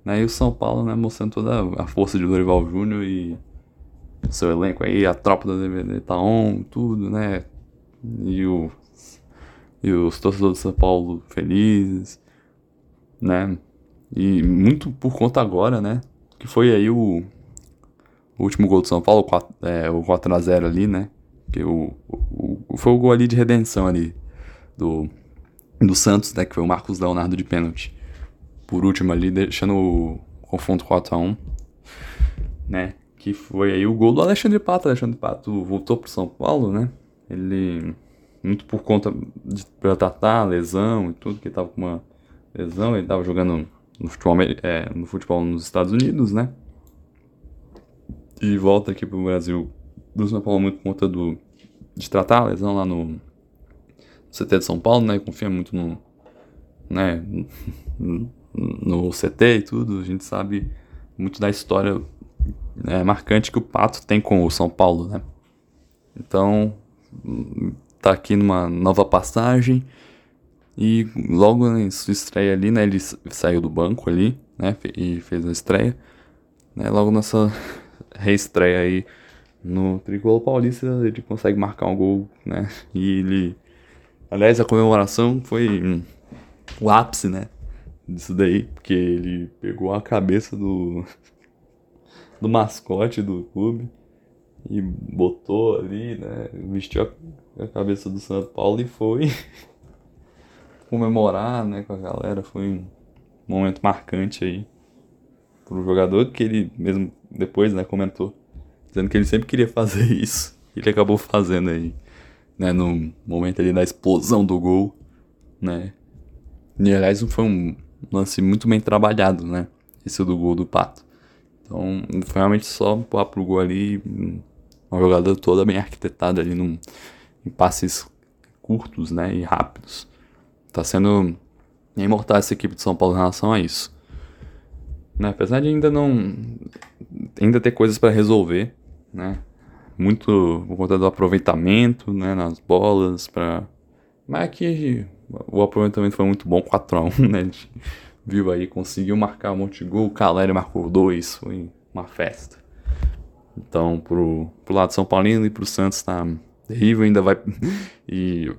Né? E o São Paulo, né, mostrando toda a força de Dorival Júnior e seu elenco aí, a tropa da DVD tá on, tudo, né? E, o, e os torcedores do São Paulo felizes, né? E muito por conta agora, né? Que foi aí o, o último gol do São Paulo, 4, é, o 4x0 ali, né? Que o, o, foi o gol ali de redenção ali do, do Santos, né? Que foi o Marcos Leonardo de pênalti. Por último ali, deixando o confronto 4x1, né? Que foi aí o gol do Alexandre Pato. Alexandre Pato voltou pro São Paulo, né? Ele, muito por conta de tratar lesão e tudo, que ele tava com uma lesão, ele tava jogando no futebol, é, no futebol nos Estados Unidos, né? E volta aqui pro Brasil do São Paulo muito por conta do, de tratar a lesão lá no, CT de São Paulo, né? Confia muito no, né, no CT e tudo. A gente sabe muito da história né, marcante que o Pato tem com o São Paulo, né? Então, tá aqui numa nova passagem. E logo em sua estreia ali, né? Ele saiu do banco ali, né? E fez a estreia. Né, logo nessa reestreia aí no Tricolor Paulista, ele consegue marcar um gol, né? E ele. Aliás, a comemoração foi o ápice, né? Disso daí, porque ele pegou a cabeça do. do mascote do clube e botou ali, né? Vestiu a, a cabeça do São Paulo e foi comemorar, né? Com a galera. Foi um momento marcante aí pro jogador que ele mesmo depois, né? Comentou dizendo que ele sempre queria fazer isso. Ele acabou fazendo aí, né, no momento ali da explosão do gol, né. E aliás, foi um lance muito bem trabalhado, né, esse do gol do Pato. Então, foi realmente só empurrar pro gol ali, uma jogada toda bem arquitetada ali num, em passes curtos, né, e rápidos. Tá sendo imortal essa equipe de São Paulo em relação a isso. Né, apesar de ainda não ainda ter coisas para resolver, né? Muito por conta do aproveitamento, né, nas bolas, para mas aqui o aproveitamento foi muito bom, 4 a 1, né? A gente viu aí, conseguiu marcar um monte de gol, o Caleri marcou dois, foi uma festa. Então, pro, pro lado de São Paulino e pro Santos tá terrível, ainda vai e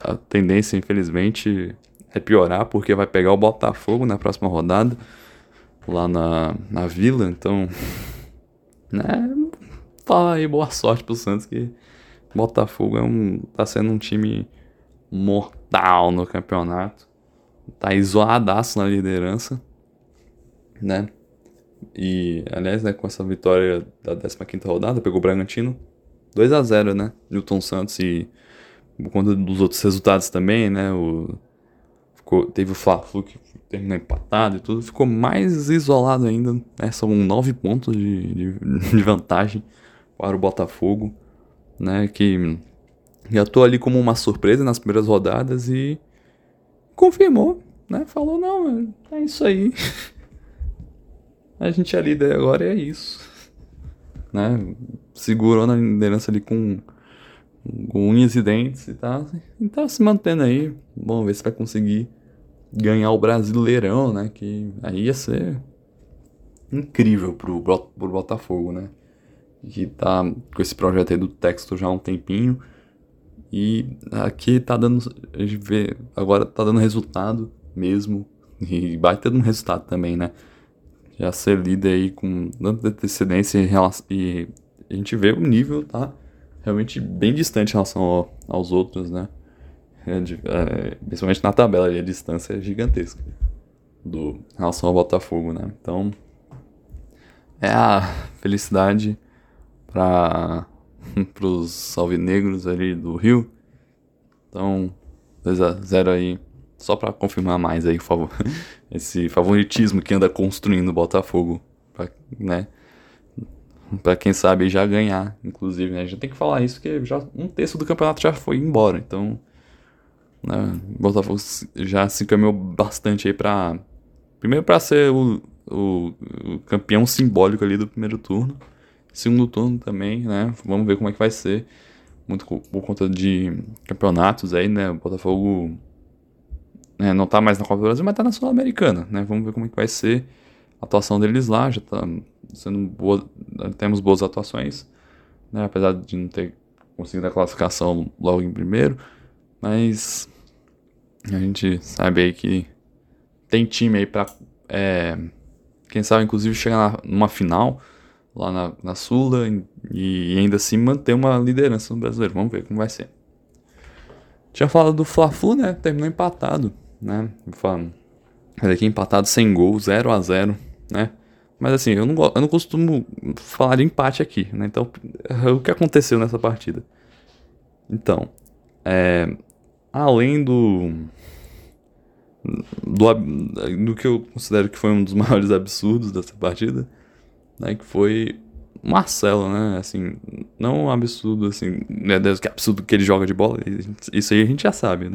a tendência, infelizmente, é piorar, porque vai pegar o Botafogo na próxima rodada, lá na, na Vila, então, né, fala aí boa sorte pro Santos que Botafogo é um, tá sendo um time mortal no campeonato. Tá isoladaço na liderança, né? E, aliás, né, com essa vitória da 15 rodada, pegou o Bragantino 2 a 0 né? Newton Santos e por conta dos outros resultados também, né? O, ficou, teve o Fla-Flu que terminou empatado e tudo, ficou mais isolado ainda, né? São nove pontos de, de, de vantagem para o Botafogo, né? Que já tô ali como uma surpresa nas primeiras rodadas e confirmou, né? Falou, não, é isso aí. A gente é líder agora e é isso. Né? Segurou na liderança ali com, com unhas e dentes e tá, e tá se mantendo aí. Vamos ver se vai conseguir ganhar o Brasileirão, né? Que aí ia ser incrível pro, pro Botafogo, né? Que tá com esse projeto aí do texto já há um tempinho. E aqui tá dando. A gente vê, agora tá dando resultado mesmo. E vai ter um resultado também, né? Já ser líder aí com tanta antecedência relação, e a gente vê o nível tá realmente bem distante em relação ao, aos outros, né? É, é, principalmente na tabela, a distância é gigantesca do, em relação ao Botafogo, né? Então, é a felicidade para os alvinegros ali do Rio. Então, 2 a 0 aí, só para confirmar mais aí, favor, esse favoritismo que anda construindo o Botafogo, pra, né? Para quem sabe já ganhar, inclusive, né? Já tem que falar isso porque já um terço do campeonato já foi embora, então, né? O Botafogo já se encaminhou bastante aí para primeiro para ser o, o, o campeão simbólico ali do primeiro turno segundo turno também, né? Vamos ver como é que vai ser. Muito por conta de campeonatos aí, né? O Botafogo é, não tá mais na Copa do Brasil, mas tá na Sul-Americana, né? Vamos ver como é que vai ser a atuação deles lá, já tá sendo boa, temos boas atuações, né? Apesar de não ter conseguido a classificação logo em primeiro, mas a gente sabe aí que tem time aí pra, é, quem sabe inclusive chegar numa final lá na, na Sula e, e ainda assim manter uma liderança no brasileiro. Vamos ver como vai ser. Tinha falado do Fla-Flu, né? Terminou empatado, né? Falando. Aqui empatado sem gol, 0 a 0 né? Mas assim, eu não, eu não costumo falar de empate aqui, né? Então, o que aconteceu nessa partida? Então, é, além do, do, do que eu considero que foi um dos maiores absurdos dessa partida, né? Que foi Marcelo, né? Assim, não um absurdo, assim, meu Deus, que absurdo que ele joga de bola, isso aí a gente já sabe,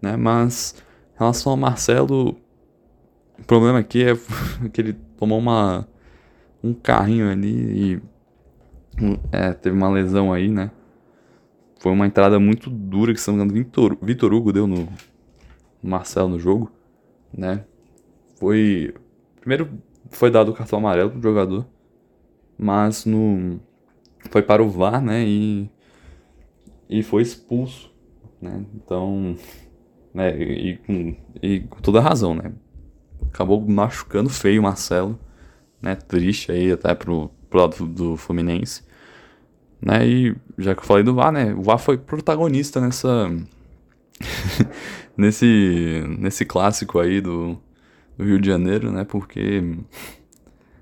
né? Mas, em relação ao Marcelo, o problema aqui é que ele tomou uma, um carrinho ali e é, teve uma lesão aí, né? Foi uma entrada muito dura que, se não me engano, Vitor, Vitor Hugo deu no Marcelo no jogo, né? Foi. Primeiro foi dado o cartão amarelo pro jogador, mas no. Foi para o VAR, né? E. E foi expulso, né? Então. Né, e, com, e com toda razão, né? acabou machucando feio o Marcelo, né? Triste aí até pro, pro lado do Fluminense. Né? E já que eu falei do VAR, né? O VAR foi protagonista nessa. nesse, nesse clássico aí do, do, Rio de Janeiro, né? Porque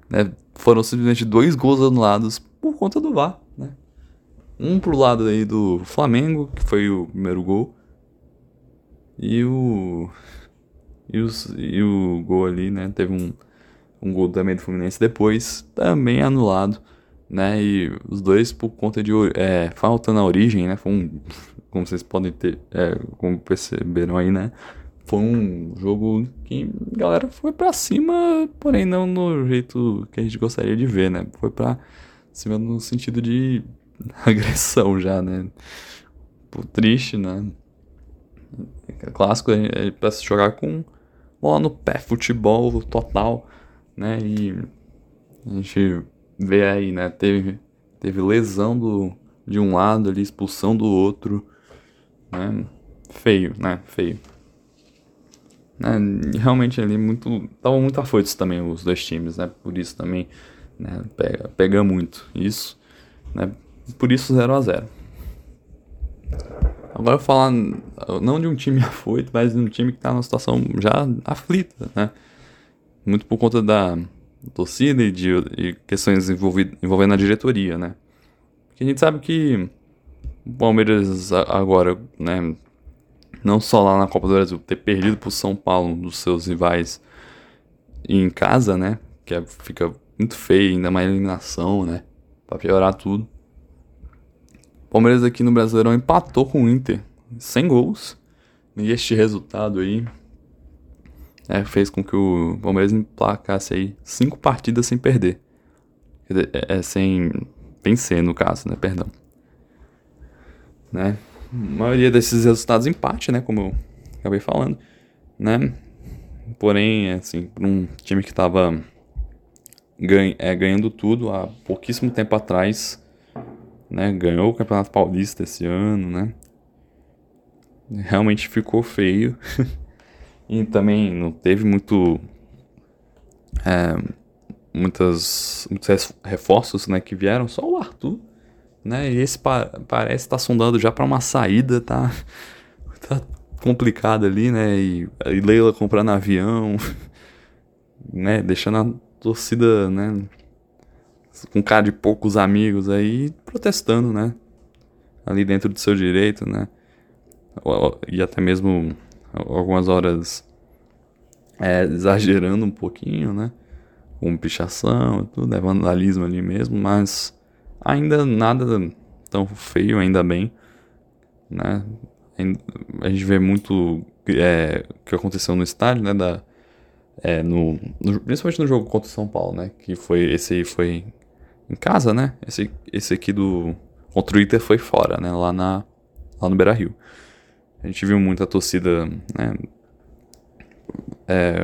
né, foram simplesmente dois gols anulados por conta do VAR, né? Um pro lado aí do Flamengo, que foi o primeiro gol. E o. E, os, e o gol ali, né? Teve um, um gol também do Fluminense depois, também anulado, né? E os dois por conta de é, falta na origem, né? Foi um, como vocês podem ter, é, como perceberam aí, né? Foi um jogo que a galera foi para cima, porém não no jeito que a gente gostaria de ver, né? Foi para cima no sentido de agressão já, né? Pô, triste, né? É clássico é para se jogar com bola no pé, futebol total, né? E a gente vê aí, né? Teve, teve lesão do, de um lado ali, expulsão do outro, né? Feio, né? Feio. Né? Realmente ali muito. Estavam muito afoitos também os dois times, né? Por isso também né? pega, pega muito isso, né? Por isso 0 a 0 Agora falar não de um time afoito, mas de um time que está numa situação já aflita, né? Muito por conta da torcida e de e questões envolvendo a diretoria, né? Porque a gente sabe que o Palmeiras agora, né? Não só lá na Copa do Brasil, ter perdido para o São Paulo, um dos seus rivais em casa, né? Que é, fica muito feio, ainda mais eliminação, né? Pra piorar tudo. Palmeiras aqui no Brasileirão empatou com o Inter, sem gols. E este resultado aí é, fez com que o Palmeiras emplacasse aí cinco partidas sem perder. É, é, sem vencer, no caso, né? Perdão. Né? Maioria desses resultados empate, né? Como eu acabei falando, né? Porém, assim, para um time que estava ganha, é, ganhando tudo há pouquíssimo tempo atrás, né? Ganhou o Campeonato Paulista esse ano, né? Realmente ficou feio. e também não teve muito. É, muitas, muitos reforços né, que vieram, só o Arthur. Né? E esse pa parece estar tá sondando já para uma saída, tá, tá complicado ali, né? E, e Leila comprando avião, né? Deixando a torcida, né? com cara de poucos amigos aí, protestando, né? Ali dentro do seu direito, né? E até mesmo algumas horas é, exagerando um pouquinho, né? Com pichação tudo, é vandalismo ali mesmo, mas ainda nada tão feio, ainda bem, né? A gente vê muito é, que aconteceu no estádio, né? Da, é, no, no, principalmente no jogo contra o São Paulo, né? Que foi esse aí foi em casa, né? Esse, esse aqui do contra o Inter foi fora, né? Lá, na, lá no Beira-Rio. A gente viu muita torcida, né? É,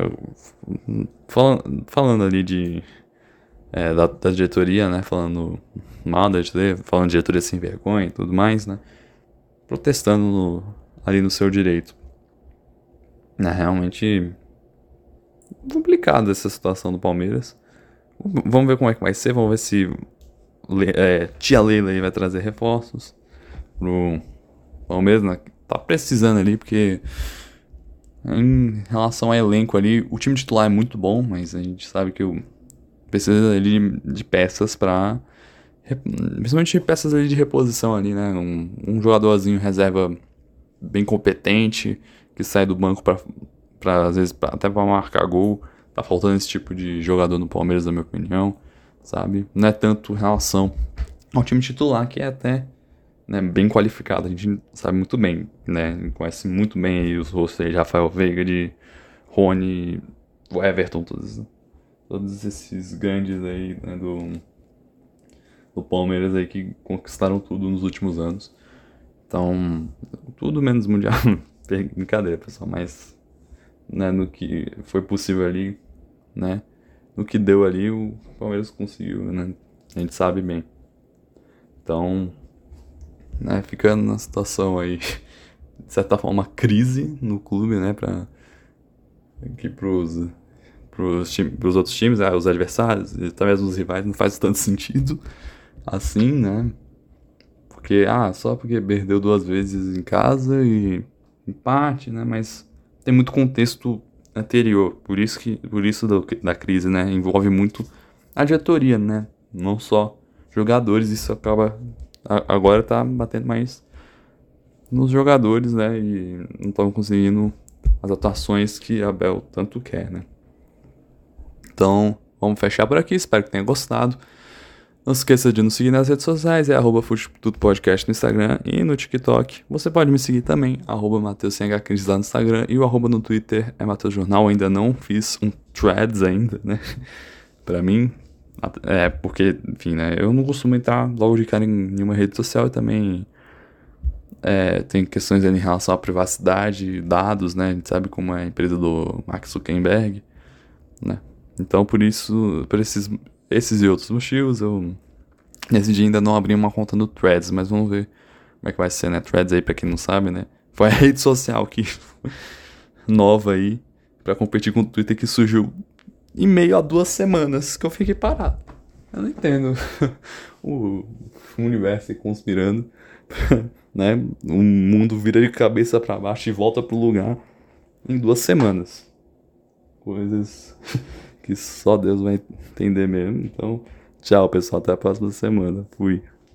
falando, falando ali de. É, da, da, diretoria, né? Falando mal da diretoria, falando de diretoria sem vergonha e tudo mais, né? Protestando no, ali no seu direito. É realmente complicado essa situação do Palmeiras. Vamos ver como é que vai ser, vamos ver se é, tia Leila aí vai trazer reforços pro Palmeiras, né? Tá precisando ali, porque em relação ao elenco ali, o time titular é muito bom, mas a gente sabe que o precisa ali de peças para principalmente peças ali de reposição ali, né? Um, um jogadorzinho reserva bem competente que sai do banco para às vezes pra, até para marcar gol. Tá faltando esse tipo de jogador no Palmeiras, na minha opinião, sabe? Não é tanto em relação ao time titular que é até né, bem qualificado, a gente sabe muito bem, né? Conhece muito bem aí os rostos de Rafael Veiga, de Rony, Everton, todos, todos esses grandes aí né, do, do Palmeiras aí que conquistaram tudo nos últimos anos. Então, tudo menos mundial. Brincadeira, pessoal, mas né, no que foi possível ali, né? No que deu ali, o Palmeiras conseguiu, né? A gente sabe bem. Então, né, ficando na situação aí, de certa forma, crise no clube, né, para aqui pros, pros, pros outros times, ah, os adversários e talvez os rivais, não faz tanto sentido assim, né, porque, ah, só porque perdeu duas vezes em casa e empate, né, mas tem muito contexto anterior, por isso que, por isso do, da crise, né, envolve muito a diretoria, né, não só jogadores, isso acaba agora tá batendo mais nos jogadores, né? E não estão conseguindo as atuações que a Bel tanto quer, né? Então, vamos fechar por aqui. Espero que tenha gostado. Não se esqueça de nos seguir nas redes sociais, é arroba Podcast no Instagram e no TikTok. Você pode me seguir também, arroba Matheus lá no Instagram e o arroba no Twitter é Matheus Jornal. Ainda não fiz um threads ainda, né? pra mim, é, porque, enfim, né? Eu não costumo entrar logo de cara em nenhuma rede social e também é, tem questões em relação à privacidade, dados, né? A gente sabe como é a empresa do Mark Zuckerberg, né? Então, por isso, por esses, esses e outros motivos, eu decidi ainda não abrir uma conta no Threads, mas vamos ver como é que vai ser, né? Threads aí, pra quem não sabe, né? Foi a rede social que nova aí para competir com o Twitter que surgiu em meio a duas semanas que eu fiquei parado. Eu não entendo. o universo conspirando, né? O mundo vira de cabeça para baixo e volta pro lugar em duas semanas. Coisas que só Deus vai entender mesmo. Então, tchau, pessoal. Até a próxima semana. Fui.